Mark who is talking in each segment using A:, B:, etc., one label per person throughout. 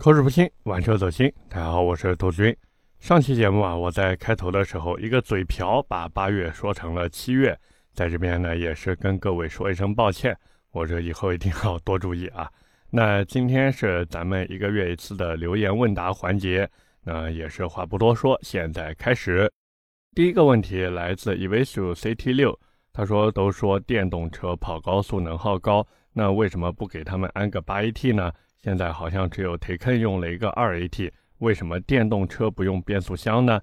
A: 口齿不清，玩车走心。大家好，我是杜军。上期节目啊，我在开头的时候一个嘴瓢把八月说成了七月，在这边呢也是跟各位说一声抱歉，我这以后一定要多注意啊。那今天是咱们一个月一次的留言问答环节，那也是话不多说，现在开始。第一个问题来自 Evisu CT 六，他说都说电动车跑高速能耗高，那为什么不给他们安个八 AT 呢？现在好像只有 Taycan 用了一个二 AT，为什么电动车不用变速箱呢？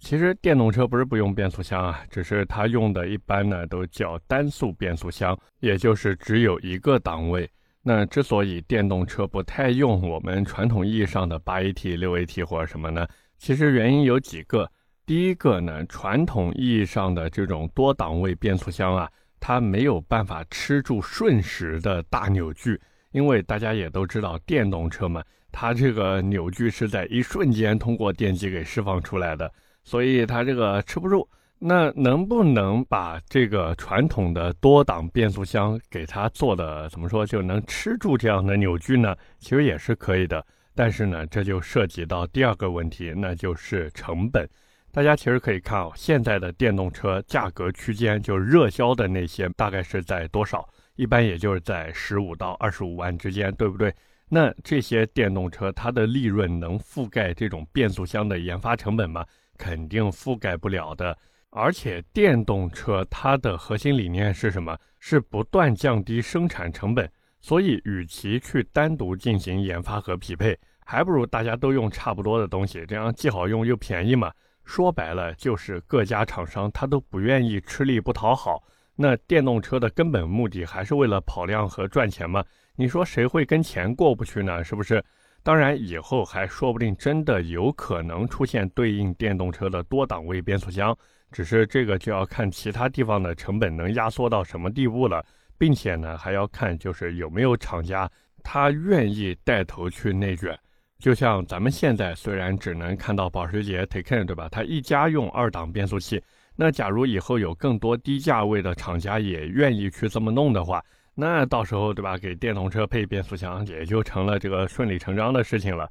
A: 其实电动车不是不用变速箱啊，只是它用的一般呢都叫单速变速箱，也就是只有一个档位。那之所以电动车不太用我们传统意义上的八 AT、六 AT 或者什么呢？其实原因有几个。第一个呢，传统意义上的这种多档位变速箱啊，它没有办法吃住瞬时的大扭矩。因为大家也都知道，电动车嘛，它这个扭矩是在一瞬间通过电机给释放出来的，所以它这个吃不住。那能不能把这个传统的多档变速箱给它做的怎么说就能吃住这样的扭矩呢？其实也是可以的，但是呢，这就涉及到第二个问题，那就是成本。大家其实可以看哦，现在的电动车价格区间，就热销的那些，大概是在多少？一般也就是在十五到二十五万之间，对不对？那这些电动车它的利润能覆盖这种变速箱的研发成本吗？肯定覆盖不了的。而且电动车它的核心理念是什么？是不断降低生产成本。所以，与其去单独进行研发和匹配，还不如大家都用差不多的东西，这样既好用又便宜嘛。说白了，就是各家厂商他都不愿意吃力不讨好。那电动车的根本目的还是为了跑量和赚钱吗？你说谁会跟钱过不去呢？是不是？当然，以后还说不定真的有可能出现对应电动车的多档位变速箱，只是这个就要看其他地方的成本能压缩到什么地步了，并且呢，还要看就是有没有厂家他愿意带头去内卷。就像咱们现在虽然只能看到保时捷 Taycan 对吧？它一家用二档变速器。那假如以后有更多低价位的厂家也愿意去这么弄的话，那到时候对吧，给电动车配变速箱也就成了这个顺理成章的事情了。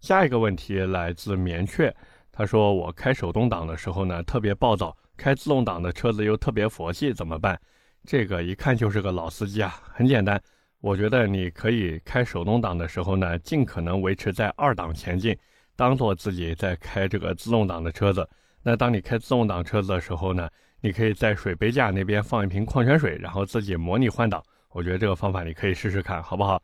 A: 下一个问题来自棉雀，他说我开手动挡的时候呢特别暴躁，开自动挡的车子又特别佛系，怎么办？这个一看就是个老司机啊。很简单，我觉得你可以开手动挡的时候呢，尽可能维持在二档前进，当做自己在开这个自动挡的车子。那当你开自动挡车子的时候呢，你可以在水杯架那边放一瓶矿泉水，然后自己模拟换挡。我觉得这个方法你可以试试看，好不好？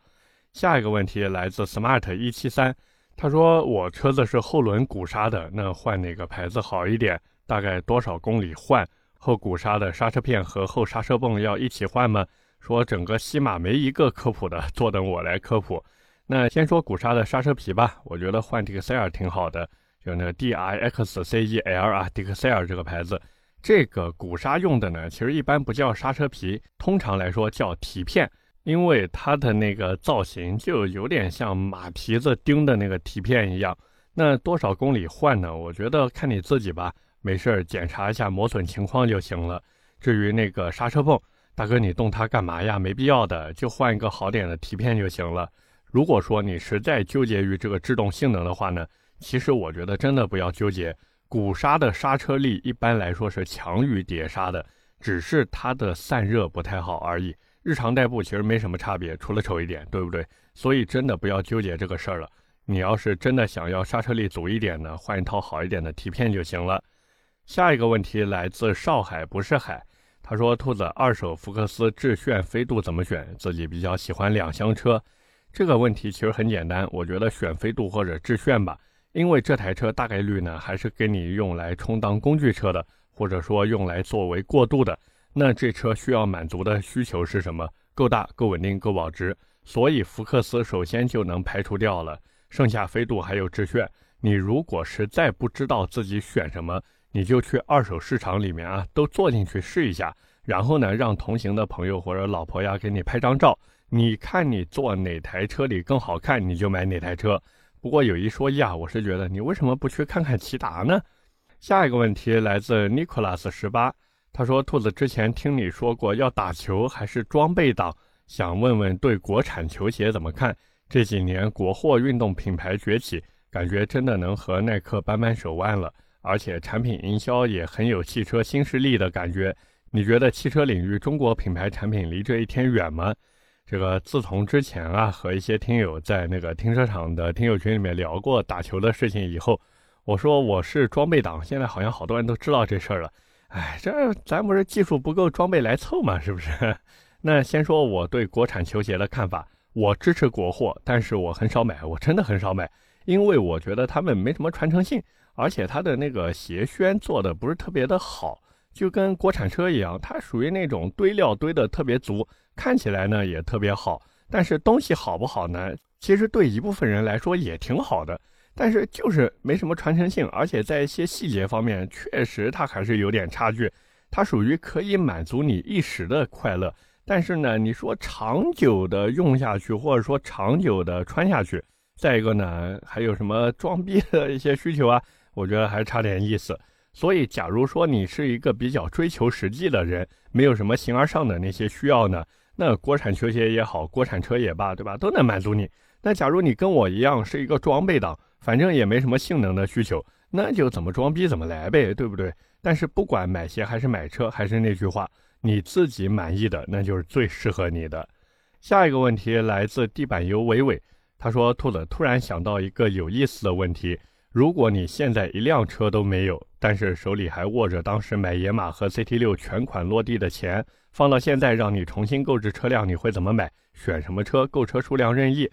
A: 下一个问题来自 Smart 一七三，他说我车子是后轮鼓刹的，那换哪个牌子好一点？大概多少公里换？后鼓刹的刹车片和后刹车泵要一起换吗？说整个西马没一个科普的，坐等我来科普。那先说鼓刹的刹车皮吧，我觉得换这个塞尔挺好的。就那个 D I X C E L 啊，迪克塞尔这个牌子，这个鼓刹用的呢，其实一般不叫刹车皮，通常来说叫蹄片，因为它的那个造型就有点像马蹄子钉的那个蹄片一样。那多少公里换呢？我觉得看你自己吧，没事儿检查一下磨损情况就行了。至于那个刹车泵，大哥你动它干嘛呀？没必要的，就换一个好点的蹄片就行了。如果说你实在纠结于这个制动性能的话呢？其实我觉得真的不要纠结，鼓刹的刹车力一般来说是强于碟刹的，只是它的散热不太好而已。日常代步其实没什么差别，除了丑一点，对不对？所以真的不要纠结这个事儿了。你要是真的想要刹车力足一点呢，换一套好一点的蹄片就行了。下一个问题来自上海不是海，他说：“兔子二手福克斯致炫飞度怎么选？自己比较喜欢两厢车。”这个问题其实很简单，我觉得选飞度或者致炫吧。因为这台车大概率呢，还是给你用来充当工具车的，或者说用来作为过渡的。那这车需要满足的需求是什么？够大、够稳定、够保值。所以福克斯首先就能排除掉了。剩下飞度还有致炫。你如果实在不知道自己选什么，你就去二手市场里面啊，都坐进去试一下。然后呢，让同行的朋友或者老婆呀给你拍张照。你看你坐哪台车里更好看，你就买哪台车。不过有一说一啊，我是觉得你为什么不去看看骐达呢？下一个问题来自 Nicholas 十八，他说：“兔子之前听你说过要打球还是装备党，想问问对国产球鞋怎么看？这几年国货运动品牌崛起，感觉真的能和耐克扳扳手腕了，而且产品营销也很有汽车新势力的感觉。你觉得汽车领域中国品牌产品离这一天远吗？这个自从之前啊和一些听友在那个停车场的听友群里面聊过打球的事情以后，我说我是装备党，现在好像好多人都知道这事儿了。哎，这咱不是技术不够，装备来凑嘛，是不是？那先说我对国产球鞋的看法，我支持国货，但是我很少买，我真的很少买，因为我觉得他们没什么传承性，而且它的那个鞋楦做的不是特别的好。就跟国产车一样，它属于那种堆料堆的特别足，看起来呢也特别好。但是东西好不好呢？其实对一部分人来说也挺好的，但是就是没什么传承性，而且在一些细节方面确实它还是有点差距。它属于可以满足你一时的快乐，但是呢，你说长久的用下去，或者说长久的穿下去，再一个呢，还有什么装逼的一些需求啊？我觉得还差点意思。所以，假如说你是一个比较追求实际的人，没有什么形而上的那些需要呢，那国产球鞋也好，国产车也罢，对吧，都能满足你。那假如你跟我一样是一个装备党，反正也没什么性能的需求，那就怎么装逼怎么来呗，对不对？但是不管买鞋还是买车，还是那句话，你自己满意的那就是最适合你的。下一个问题来自地板油伟伟，他说：“兔子突然想到一个有意思的问题。”如果你现在一辆车都没有，但是手里还握着当时买野马和 CT 六全款落地的钱，放到现在让你重新购置车辆，你会怎么买？选什么车？购车数量任意。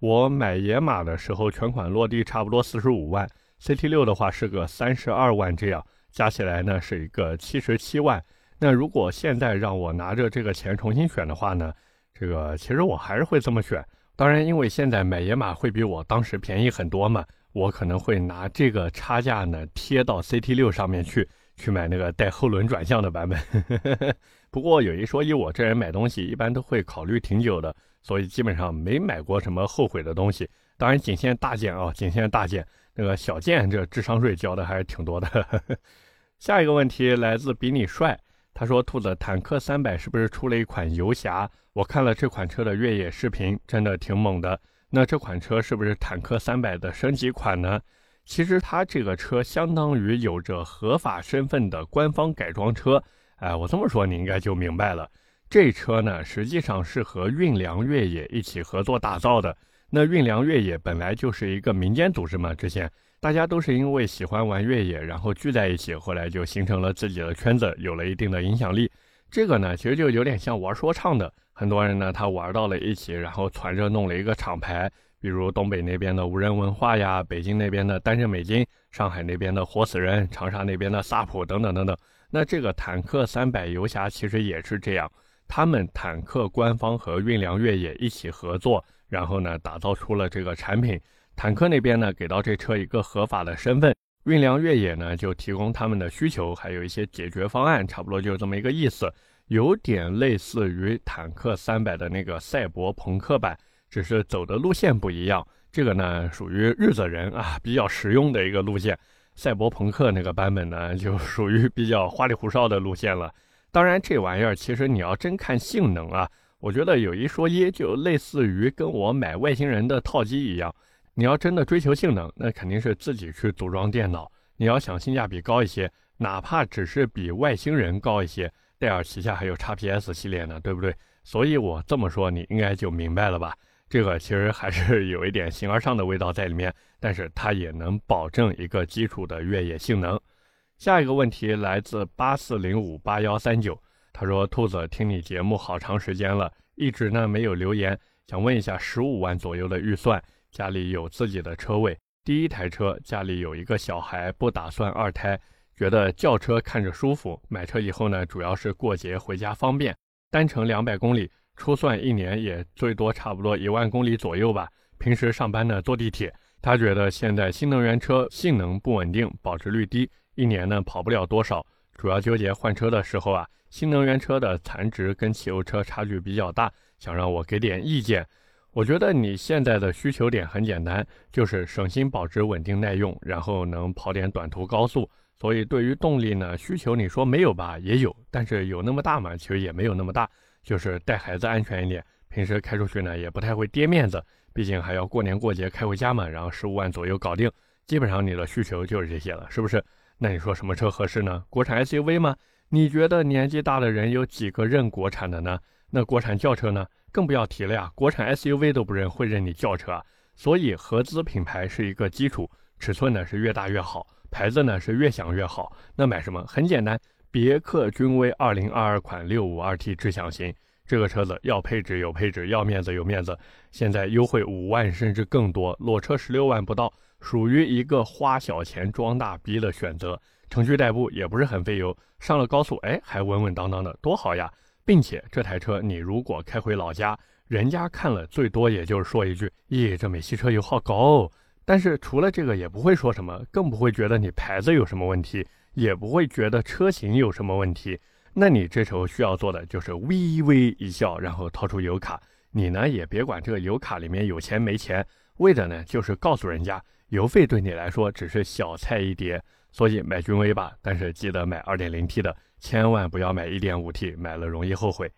A: 我买野马的时候全款落地差不多四十五万，CT 六的话是个三十二万，这样加起来呢是一个七十七万。那如果现在让我拿着这个钱重新选的话呢，这个其实我还是会这么选。当然，因为现在买野马会比我当时便宜很多嘛。我可能会拿这个差价呢贴到 CT 六上面去，去买那个带后轮转向的版本。不过有一说一，我这人买东西一般都会考虑挺久的，所以基本上没买过什么后悔的东西。当然仅限大件啊，仅限大件，那个小件这智商税交的还是挺多的。下一个问题来自比你帅，他说：“兔子坦克三百是不是出了一款游侠？我看了这款车的越野视频，真的挺猛的。”那这款车是不是坦克三百的升级款呢？其实它这个车相当于有着合法身份的官方改装车。哎，我这么说你应该就明白了。这车呢实际上是和运粮越野一起合作打造的。那运粮越野本来就是一个民间组织嘛，之前大家都是因为喜欢玩越野，然后聚在一起，后来就形成了自己的圈子，有了一定的影响力。这个呢其实就有点像玩说唱的。很多人呢，他玩到了一起，然后攒着弄了一个厂牌，比如东北那边的无人文化呀，北京那边的单身美金，上海那边的活死人，长沙那边的萨普等等等等。那这个坦克三百游侠其实也是这样，他们坦克官方和运粮越野一起合作，然后呢打造出了这个产品。坦克那边呢给到这车一个合法的身份，运粮越野呢就提供他们的需求，还有一些解决方案，差不多就是这么一个意思。有点类似于坦克三百的那个赛博朋克版，只是走的路线不一样。这个呢属于日子人啊，比较实用的一个路线。赛博朋克那个版本呢，就属于比较花里胡哨的路线了。当然，这玩意儿其实你要真看性能啊，我觉得有一说一，就类似于跟我买外星人的套机一样。你要真的追求性能，那肯定是自己去组装电脑。你要想性价比高一些，哪怕只是比外星人高一些。戴尔旗下还有 XPS 系列呢，对不对？所以我这么说，你应该就明白了吧？这个其实还是有一点形而上的味道在里面，但是它也能保证一个基础的越野性能。下一个问题来自八四零五八幺三九，他说：“兔子听你节目好长时间了，一直呢没有留言，想问一下，十五万左右的预算，家里有自己的车位，第一台车，家里有一个小孩，不打算二胎。”觉得轿车看着舒服，买车以后呢，主要是过节回家方便。单程两百公里，初算一年也最多差不多一万公里左右吧。平时上班呢坐地铁，他觉得现在新能源车性能不稳定，保值率低，一年呢跑不了多少。主要纠结换车的时候啊，新能源车的残值跟汽油车差距比较大，想让我给点意见。我觉得你现在的需求点很简单，就是省心、保值、稳定、耐用，然后能跑点短途高速。所以，对于动力呢，需求你说没有吧，也有，但是有那么大吗？其实也没有那么大，就是带孩子安全一点，平时开出去呢也不太会跌面子，毕竟还要过年过节开回家嘛，然后十五万左右搞定，基本上你的需求就是这些了，是不是？那你说什么车合适呢？国产 SUV 吗？你觉得年纪大的人有几个认国产的呢？那国产轿车呢？更不要提了呀，国产 SUV 都不认，会认你轿车啊？所以合资品牌是一个基础，尺寸呢是越大越好，牌子呢是越响越好。那买什么？很简单，别克君威2022款 652T 智享型。这个车子要配置有配置，要面子有面子。现在优惠五万甚至更多，裸车十六万不到，属于一个花小钱装大逼的选择。城区代步也不是很费油，上了高速哎还稳稳当当的，多好呀！并且这台车你如果开回老家，人家看了最多也就是说一句：咦，这美系车油耗高。但是除了这个也不会说什么，更不会觉得你牌子有什么问题，也不会觉得车型有什么问题。那你这时候需要做的就是微微一笑，然后掏出油卡。你呢也别管这个油卡里面有钱没钱，为的呢就是告诉人家，油费对你来说只是小菜一碟。所以买君威吧，但是记得买 2.0T 的，千万不要买 1.5T，买了容易后悔。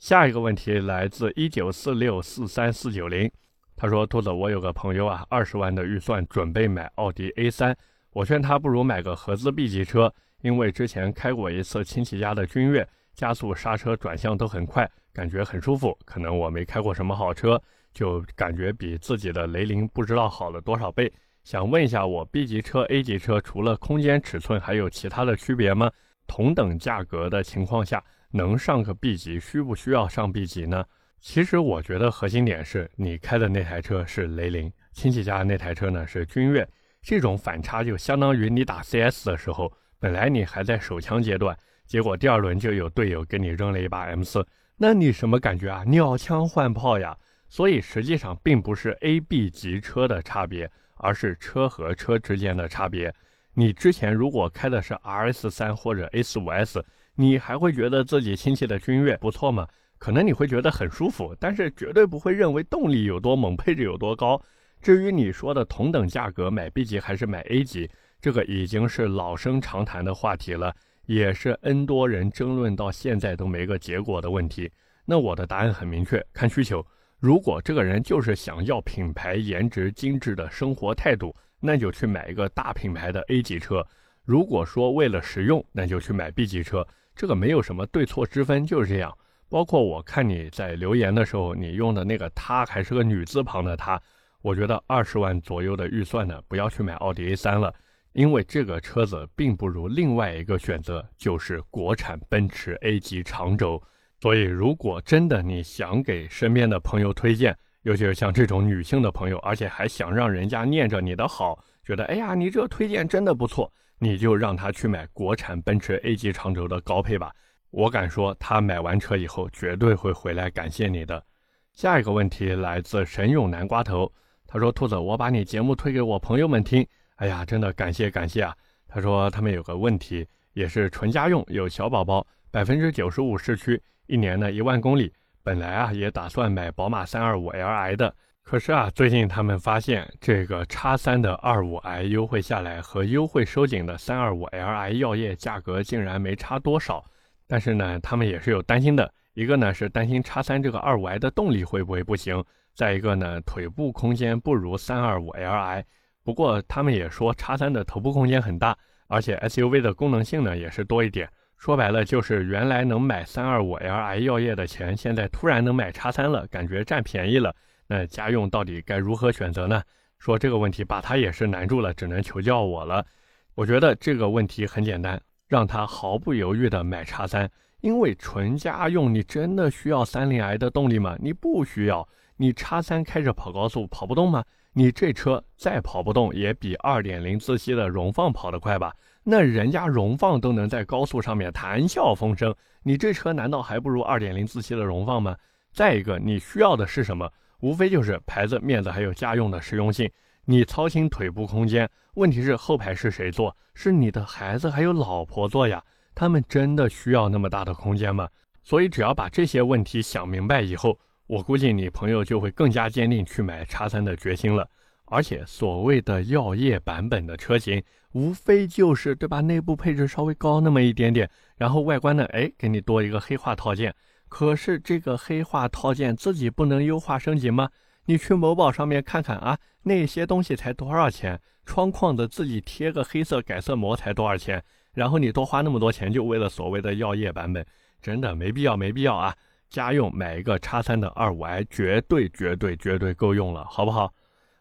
A: 下一个问题来自194643490，他说：兔子，我有个朋友啊，二十万的预算准备买奥迪 A3，我劝他不如买个合资 B 级车。因为之前开过一次亲戚家的君越，加速、刹车、转向都很快，感觉很舒服。可能我没开过什么好车，就感觉比自己的雷凌不知道好了多少倍。想问一下，我 B 级车、A 级车除了空间尺寸，还有其他的区别吗？同等价格的情况下，能上个 B 级，需不需要上 B 级呢？其实我觉得核心点是你开的那台车是雷凌，亲戚家那台车呢是君越，这种反差就相当于你打 CS 的时候。本来你还在手枪阶段，结果第二轮就有队友给你扔了一把 M 四，那你什么感觉啊？鸟枪换炮呀！所以实际上并不是 A、B 级车的差别，而是车和车之间的差别。你之前如果开的是 RS 三或者 A 四五 S，你还会觉得自己亲戚的君越不错吗？可能你会觉得很舒服，但是绝对不会认为动力有多猛，配置有多高。至于你说的同等价格买 B 级还是买 A 级？这个已经是老生常谈的话题了，也是 N 多人争论到现在都没个结果的问题。那我的答案很明确，看需求。如果这个人就是想要品牌颜值、精致的生活态度，那就去买一个大品牌的 A 级车；如果说为了实用，那就去买 B 级车。这个没有什么对错之分，就是这样。包括我看你在留言的时候，你用的那个“他”还是个女字旁的“他”，我觉得二十万左右的预算呢，不要去买奥迪 A3 了。因为这个车子并不如另外一个选择，就是国产奔驰 A 级长轴。所以，如果真的你想给身边的朋友推荐，尤其是像这种女性的朋友，而且还想让人家念着你的好，觉得哎呀，你这个推荐真的不错，你就让他去买国产奔驰 A 级长轴的高配吧。我敢说，他买完车以后绝对会回来感谢你的。下一个问题来自神勇南瓜头，他说：“兔子，我把你节目推给我朋友们听。”哎呀，真的感谢感谢啊！他说他们有个问题，也是纯家用，有小宝宝，百分之九十五市区，一年呢一万公里。本来啊也打算买宝马三二五 Li 的，可是啊最近他们发现这个叉三的二五 i 优惠下来和优惠收紧的三二五 Li 药业价格竟然没差多少。但是呢，他们也是有担心的，一个呢是担心叉三这个二五 i 的动力会不会不行，再一个呢腿部空间不如三二五 Li。不过他们也说，叉三的头部空间很大，而且 SUV 的功能性呢也是多一点。说白了就是原来能买三二五 Li 药业的钱，现在突然能买叉三了，感觉占便宜了。那家用到底该如何选择呢？说这个问题把他也是难住了，只能求教我了。我觉得这个问题很简单，让他毫不犹豫的买叉三，因为纯家用你真的需要三零 i 的动力吗？你不需要，你叉三开着跑高速跑不动吗？你这车再跑不动，也比二点零自吸的荣放跑得快吧？那人家荣放都能在高速上面谈笑风生，你这车难道还不如二点零自吸的荣放吗？再一个，你需要的是什么？无非就是牌子、面子，还有家用的实用性。你操心腿部空间，问题是后排是谁坐？是你的孩子还有老婆坐呀？他们真的需要那么大的空间吗？所以只要把这些问题想明白以后。我估计你朋友就会更加坚定去买叉三的决心了，而且所谓的药业版本的车型，无非就是对吧？内部配置稍微高那么一点点，然后外观呢，哎，给你多一个黑化套件。可是这个黑化套件自己不能优化升级吗？你去某宝上面看看啊，那些东西才多少钱？窗框的自己贴个黑色改色膜才多少钱？然后你多花那么多钱，就为了所谓的药业版本，真的没必要，没必要啊！家用买一个叉三的二五 i，绝对绝对绝对够用了，好不好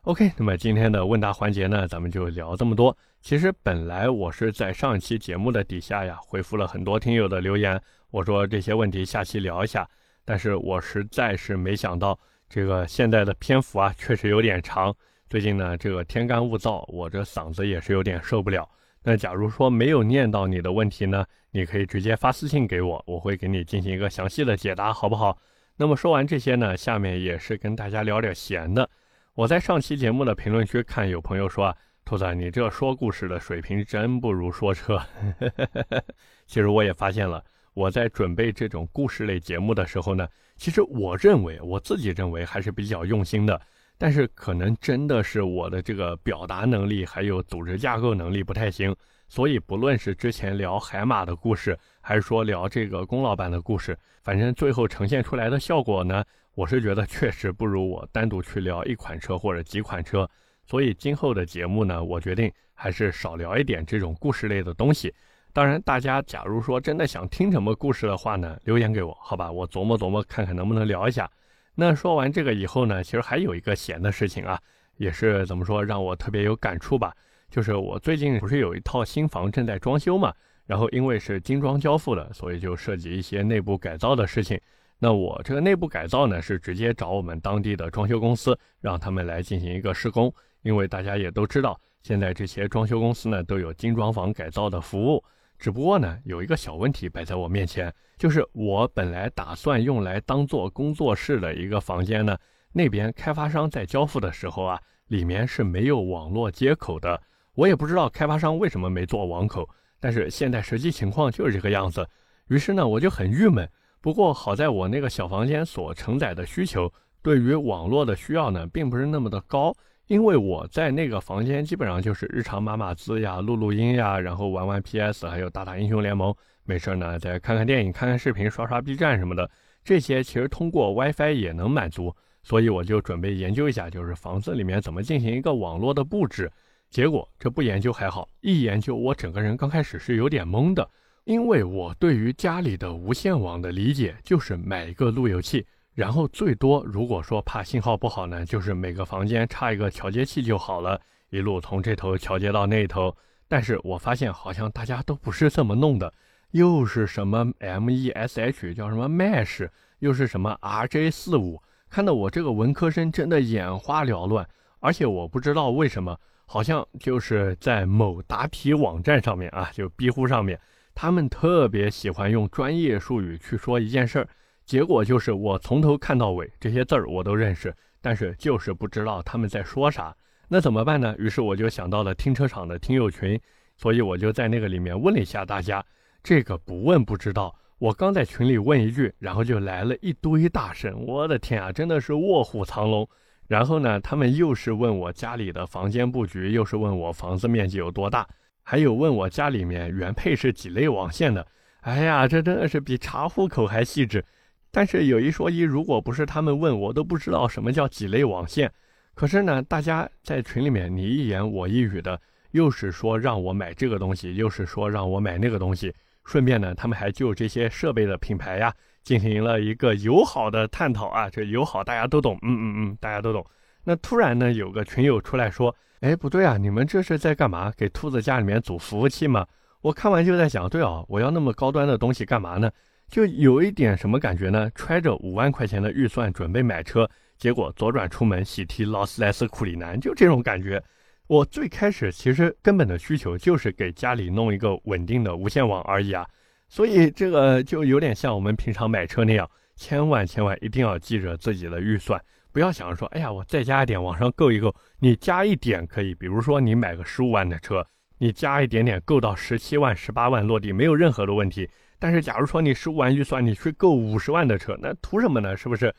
A: ？OK，那么今天的问答环节呢，咱们就聊这么多。其实本来我是在上一期节目的底下呀，回复了很多听友的留言，我说这些问题下期聊一下，但是我实在是没想到。这个现在的篇幅啊，确实有点长。最近呢，这个天干物燥，我这嗓子也是有点受不了。那假如说没有念到你的问题呢，你可以直接发私信给我，我会给你进行一个详细的解答，好不好？那么说完这些呢，下面也是跟大家聊点闲的。我在上期节目的评论区看有朋友说啊，兔子，你这说故事的水平真不如说车。其实我也发现了。我在准备这种故事类节目的时候呢，其实我认为我自己认为还是比较用心的，但是可能真的是我的这个表达能力还有组织架构能力不太行，所以不论是之前聊海马的故事，还是说聊这个龚老板的故事，反正最后呈现出来的效果呢，我是觉得确实不如我单独去聊一款车或者几款车，所以今后的节目呢，我决定还是少聊一点这种故事类的东西。当然，大家假如说真的想听什么故事的话呢，留言给我，好吧，我琢磨琢磨看看能不能聊一下。那说完这个以后呢，其实还有一个闲的事情啊，也是怎么说让我特别有感触吧，就是我最近不是有一套新房正在装修嘛，然后因为是精装交付的，所以就涉及一些内部改造的事情。那我这个内部改造呢，是直接找我们当地的装修公司，让他们来进行一个施工，因为大家也都知道，现在这些装修公司呢都有精装房改造的服务。只不过呢，有一个小问题摆在我面前，就是我本来打算用来当做工作室的一个房间呢，那边开发商在交付的时候啊，里面是没有网络接口的。我也不知道开发商为什么没做网口，但是现在实际情况就是这个样子。于是呢，我就很郁闷。不过好在我那个小房间所承载的需求，对于网络的需要呢，并不是那么的高。因为我在那个房间基本上就是日常码码字呀、录录音呀，然后玩玩 PS，还有打打英雄联盟。没事呢，再看看电影、看看视频、刷刷 B 站什么的。这些其实通过 WiFi 也能满足，所以我就准备研究一下，就是房子里面怎么进行一个网络的布置。结果这不研究还好，一研究我整个人刚开始是有点懵的，因为我对于家里的无线网的理解就是买一个路由器。然后最多，如果说怕信号不好呢，就是每个房间插一个调节器就好了，一路从这头调节到那头。但是我发现好像大家都不是这么弄的，又是什么 MESH 叫什么 Mesh，又是什么 RJ 四五，看得我这个文科生真的眼花缭乱。而且我不知道为什么，好像就是在某答题网站上面啊，就逼乎上面，他们特别喜欢用专业术语去说一件事儿。结果就是我从头看到尾，这些字儿我都认识，但是就是不知道他们在说啥。那怎么办呢？于是我就想到了停车场的听友群，所以我就在那个里面问了一下大家。这个不问不知道，我刚在群里问一句，然后就来了一堆大神。我的天啊，真的是卧虎藏龙。然后呢，他们又是问我家里的房间布局，又是问我房子面积有多大，还有问我家里面原配是几类网线的。哎呀，这真的是比查户口还细致。但是有一说一，如果不是他们问我，都不知道什么叫几类网线。可是呢，大家在群里面你一言我一语的，又是说让我买这个东西，又是说让我买那个东西。顺便呢，他们还就这些设备的品牌呀，进行了一个友好的探讨啊。这友好大家都懂，嗯嗯嗯，大家都懂。那突然呢，有个群友出来说：“哎，不对啊，你们这是在干嘛？给兔子家里面组服务器吗？”我看完就在想，对啊，我要那么高端的东西干嘛呢？就有一点什么感觉呢？揣着五万块钱的预算准备买车，结果左转出门喜提劳斯莱斯库里南，就这种感觉。我最开始其实根本的需求就是给家里弄一个稳定的无线网而已啊，所以这个就有点像我们平常买车那样，千万千万一定要记着自己的预算，不要想着说，哎呀，我再加一点往上够一够。你加一点可以，比如说你买个十五万的车，你加一点点够到十七万、十八万落地没有任何的问题。但是，假如说你十五万预算，你去购五十万的车，那图什么呢？是不是？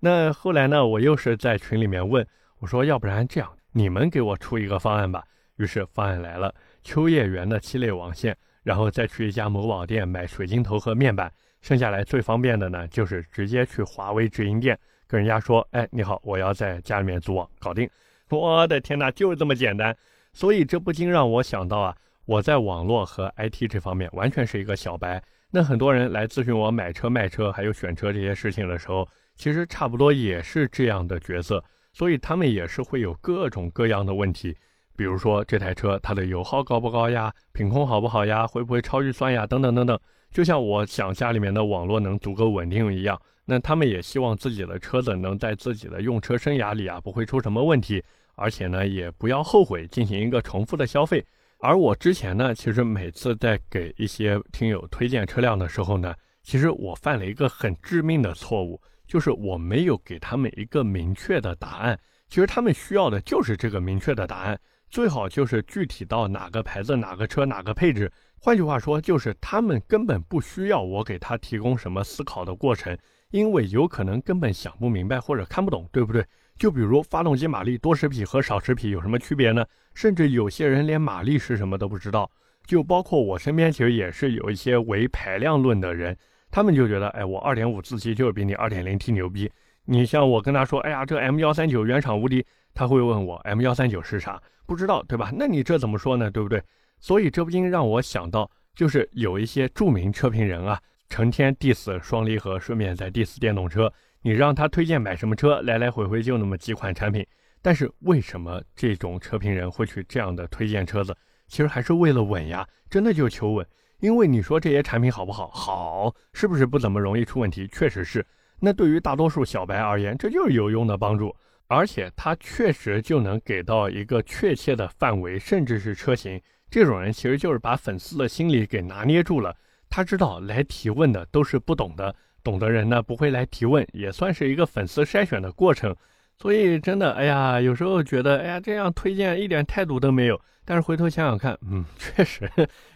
A: 那后来呢？我又是在群里面问我说：“要不然这样，你们给我出一个方案吧。”于是方案来了：秋叶原的七类网线，然后再去一家某宝店买水晶头和面板。剩下来最方便的呢，就是直接去华为直营店跟人家说，哎，你好，我要在家里面组网，搞定。我的天哪，就是这么简单。所以这不禁让我想到啊，我在网络和 IT 这方面完全是一个小白。那很多人来咨询我买车、卖车，还有选车这些事情的时候，其实差不多也是这样的角色。所以他们也是会有各种各样的问题，比如说这台车它的油耗高不高呀，品控好不好呀，会不会超预算呀，等等等等。就像我想家里面的网络能足够稳定一样，那他们也希望自己的车子能在自己的用车生涯里啊不会出什么问题，而且呢也不要后悔进行一个重复的消费。而我之前呢，其实每次在给一些听友推荐车辆的时候呢，其实我犯了一个很致命的错误。就是我没有给他们一个明确的答案，其实他们需要的就是这个明确的答案，最好就是具体到哪个牌子、哪个车、哪个配置。换句话说，就是他们根本不需要我给他提供什么思考的过程，因为有可能根本想不明白或者看不懂，对不对？就比如发动机马力多十匹和少十匹有什么区别呢？甚至有些人连马力是什么都不知道。就包括我身边，其实也是有一些唯排量论的人。他们就觉得，哎，我二点五自吸就是比你二点零 T 牛逼。你像我跟他说，哎呀，这 M 幺三九原厂无敌，他会问我 M 幺三九是啥？不知道，对吧？那你这怎么说呢？对不对？所以这不禁让我想到，就是有一些著名车评人啊，成天 diss 双离合，顺便在 diss 电动车。你让他推荐买什么车，来来回回就那么几款产品。但是为什么这种车评人会去这样的推荐车子？其实还是为了稳呀，真的就求稳。因为你说这些产品好不好？好，是不是不怎么容易出问题？确实是。那对于大多数小白而言，这就是有用的帮助，而且它确实就能给到一个确切的范围，甚至是车型。这种人其实就是把粉丝的心理给拿捏住了。他知道来提问的都是不懂的，懂的人呢不会来提问，也算是一个粉丝筛选的过程。所以真的，哎呀，有时候觉得，哎呀，这样推荐一点态度都没有。但是回头想想看，嗯，确实，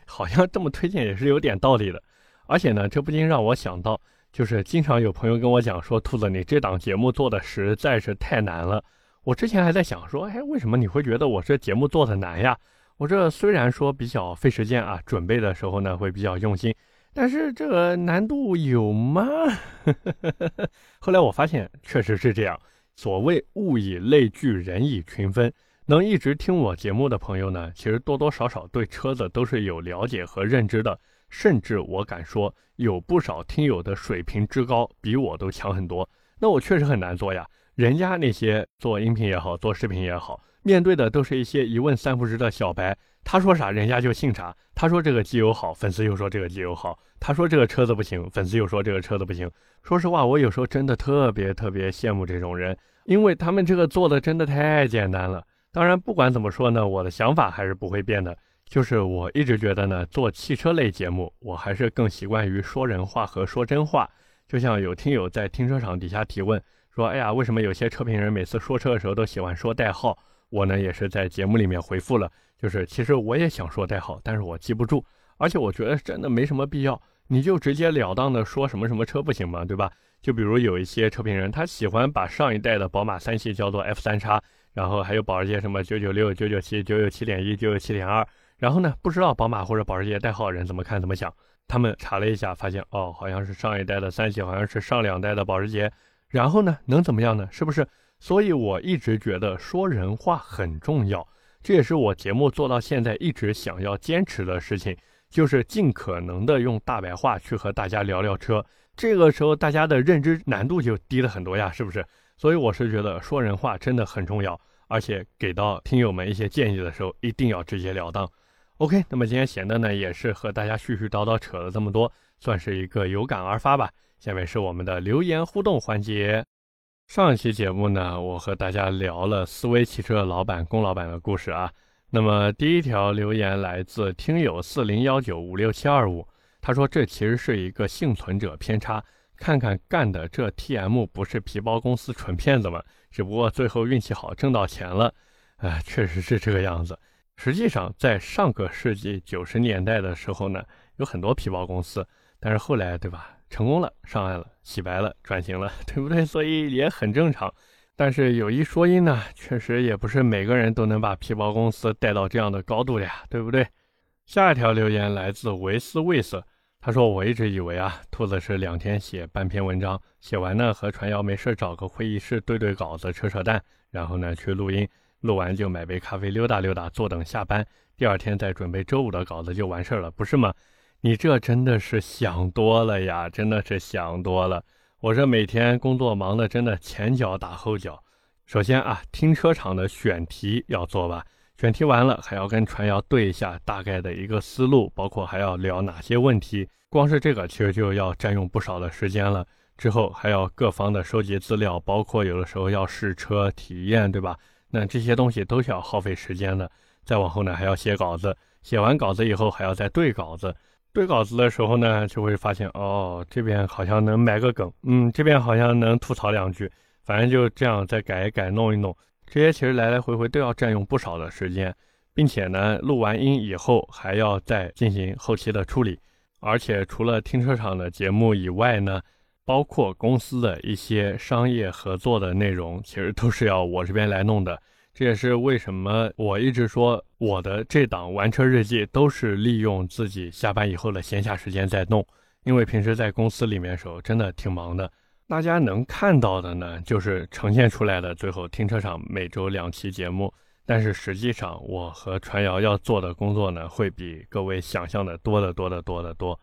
A: 好像这么推荐也是有点道理的。而且呢，这不禁让我想到，就是经常有朋友跟我讲说，兔子，你这档节目做的实在是太难了。我之前还在想说，哎，为什么你会觉得我这节目做的难呀？我这虽然说比较费时间啊，准备的时候呢会比较用心，但是这个难度有吗？后来我发现确实是这样。所谓物以类聚，人以群分。能一直听我节目的朋友呢，其实多多少少对车子都是有了解和认知的，甚至我敢说，有不少听友的水平之高比我都强很多。那我确实很难做呀，人家那些做音频也好，做视频也好，面对的都是一些一问三不知的小白，他说啥人家就信啥。他说这个机油好，粉丝又说这个机油好；他说这个车子不行，粉丝又说这个车子不行。说实话，我有时候真的特别特别羡慕这种人，因为他们这个做的真的太简单了。当然，不管怎么说呢，我的想法还是不会变的。就是我一直觉得呢，做汽车类节目，我还是更习惯于说人话和说真话。就像有听友在停车场底下提问说：“哎呀，为什么有些车评人每次说车的时候都喜欢说代号？”我呢也是在节目里面回复了，就是其实我也想说代号，但是我记不住，而且我觉得真的没什么必要。你就直截了当的说什么什么车不行吗？对吧？就比如有一些车评人，他喜欢把上一代的宝马三系叫做 F 三叉。然后还有保时捷什么九九六、九九七、九九七点一、九九七点二，然后呢，不知道宝马或者保时捷代号人怎么看怎么想。他们查了一下，发现哦，好像是上一代的三系，好像是上两代的保时捷。然后呢，能怎么样呢？是不是？所以我一直觉得说人话很重要，这也是我节目做到现在一直想要坚持的事情，就是尽可能的用大白话去和大家聊聊车。这个时候大家的认知难度就低了很多呀，是不是？所以我是觉得说人话真的很重要，而且给到听友们一些建议的时候，一定要直截了当。OK，那么今天闲的呢，也是和大家絮絮叨叨扯了这么多，算是一个有感而发吧。下面是我们的留言互动环节。上一期节目呢，我和大家聊了思威汽车老板龚老板的故事啊。那么第一条留言来自听友四零幺九五六七二五，他说这其实是一个幸存者偏差。看看干的这 T M 不是皮包公司纯骗子吗？只不过最后运气好挣到钱了，哎，确实是这个样子。实际上，在上个世纪九十年代的时候呢，有很多皮包公司，但是后来，对吧，成功了，上岸了，洗白了，转型了，对不对？所以也很正常。但是有一说一呢，确实也不是每个人都能把皮包公司带到这样的高度呀，对不对？下一条留言来自维斯卫斯。他说：“我一直以为啊，兔子是两天写半篇文章，写完呢和传谣没事找个会议室对对稿子扯扯淡，然后呢去录音，录完就买杯咖啡溜达溜达，坐等下班，第二天再准备周五的稿子就完事儿了，不是吗？你这真的是想多了呀，真的是想多了。我这每天工作忙的真的前脚打后脚。首先啊，停车场的选题要做吧。”选题完了，还要跟传谣对一下大概的一个思路，包括还要聊哪些问题。光是这个其实就要占用不少的时间了。之后还要各方的收集资料，包括有的时候要试车体验，对吧？那这些东西都是要耗费时间的。再往后呢，还要写稿子，写完稿子以后还要再对稿子。对稿子的时候呢，就会发现哦，这边好像能埋个梗，嗯，这边好像能吐槽两句，反正就这样再改一改，弄一弄。这些其实来来回回都要占用不少的时间，并且呢，录完音以后还要再进行后期的处理。而且除了停车场的节目以外呢，包括公司的一些商业合作的内容，其实都是要我这边来弄的。这也是为什么我一直说我的这档玩车日记都是利用自己下班以后的闲暇时间在弄，因为平时在公司里面的时候真的挺忙的。大家能看到的呢，就是呈现出来的最后停车场每周两期节目。但是实际上，我和传谣要做的工作呢，会比各位想象的多得多得多得多。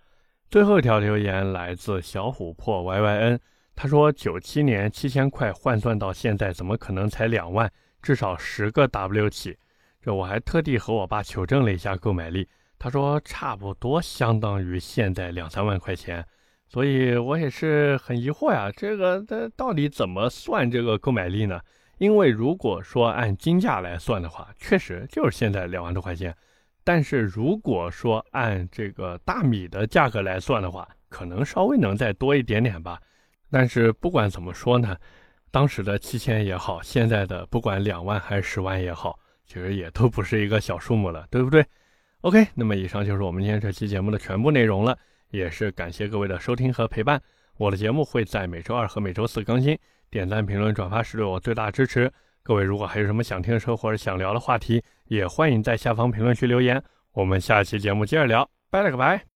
A: 最后一条留言来自小琥珀 Y Y N，他说：九七年七千块换算到现在，怎么可能才两万？至少十个 W 起。这我还特地和我爸求证了一下购买力，他说差不多相当于现在两三万块钱。所以我也是很疑惑呀，这个它到底怎么算这个购买力呢？因为如果说按金价来算的话，确实就是现在两万多块钱。但是如果说按这个大米的价格来算的话，可能稍微能再多一点点吧。但是不管怎么说呢，当时的七千也好，现在的不管两万还是十万也好，其实也都不是一个小数目了，对不对？OK，那么以上就是我们今天这期节目的全部内容了。也是感谢各位的收听和陪伴，我的节目会在每周二和每周四更新，点赞、评论、转发是对我最大支持。各位如果还有什么想听的车或者想聊的话题，也欢迎在下方评论区留言，我们下期节目接着聊，拜了个拜。